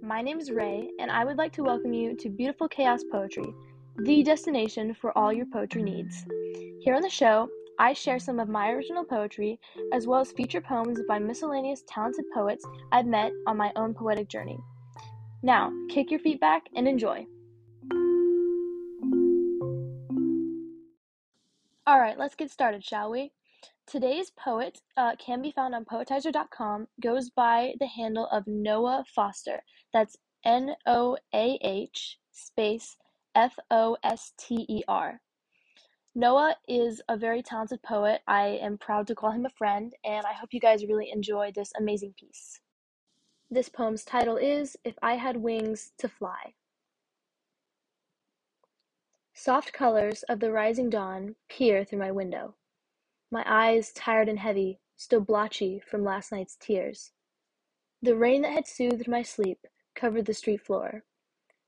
my name is Ray, and I would like to welcome you to Beautiful Chaos Poetry, the destination for all your poetry needs. Here on the show, I share some of my original poetry, as well as feature poems by miscellaneous talented poets I've met on my own poetic journey. Now, kick your feet back and enjoy. Alright, let's get started, shall we? Today's poet uh, can be found on poetizer.com, goes by the handle of Noah Foster. That's N O A H space F O S T E R. Noah is a very talented poet. I am proud to call him a friend, and I hope you guys really enjoy this amazing piece. This poem's title is If I Had Wings to Fly. Soft colors of the rising dawn peer through my window. My eyes, tired and heavy, still blotchy from last night's tears. The rain that had soothed my sleep covered the street floor.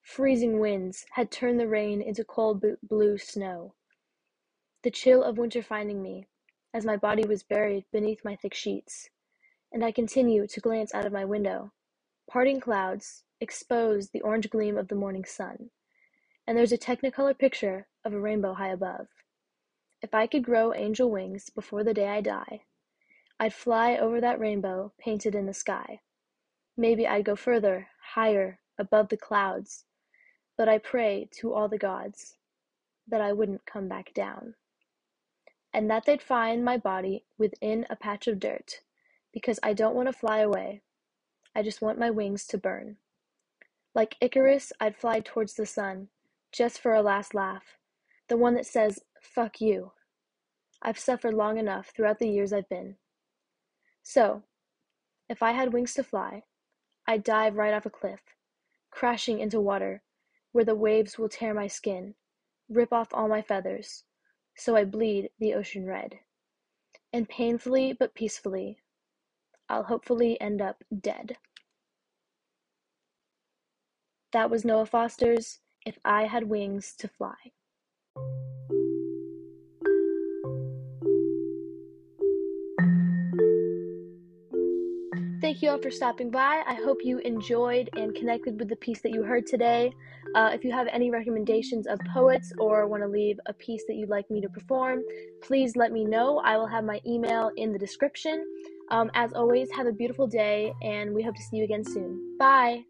Freezing winds had turned the rain into cold blue snow. The chill of winter finding me, as my body was buried beneath my thick sheets, and I continue to glance out of my window. Parting clouds expose the orange gleam of the morning sun, and there's a technicolor picture of a rainbow high above. If I could grow angel wings before the day I die, I'd fly over that rainbow painted in the sky. Maybe I'd go further, higher, above the clouds, but I pray to all the gods that I wouldn't come back down and that they'd find my body within a patch of dirt, because I don't want to fly away. I just want my wings to burn. Like Icarus, I'd fly towards the sun, just for a last laugh, the one that says, fuck you. I've suffered long enough throughout the years I've been. So, if I had wings to fly, I'd dive right off a cliff, crashing into water, where the waves will tear my skin, rip off all my feathers, so I bleed the ocean red. And painfully but peacefully, I'll hopefully end up dead. That was Noah Foster's If I Had Wings to Fly. Thank you all for stopping by. I hope you enjoyed and connected with the piece that you heard today. Uh, if you have any recommendations of poets or want to leave a piece that you'd like me to perform, please let me know. I will have my email in the description. Um, as always, have a beautiful day, and we hope to see you again soon. Bye.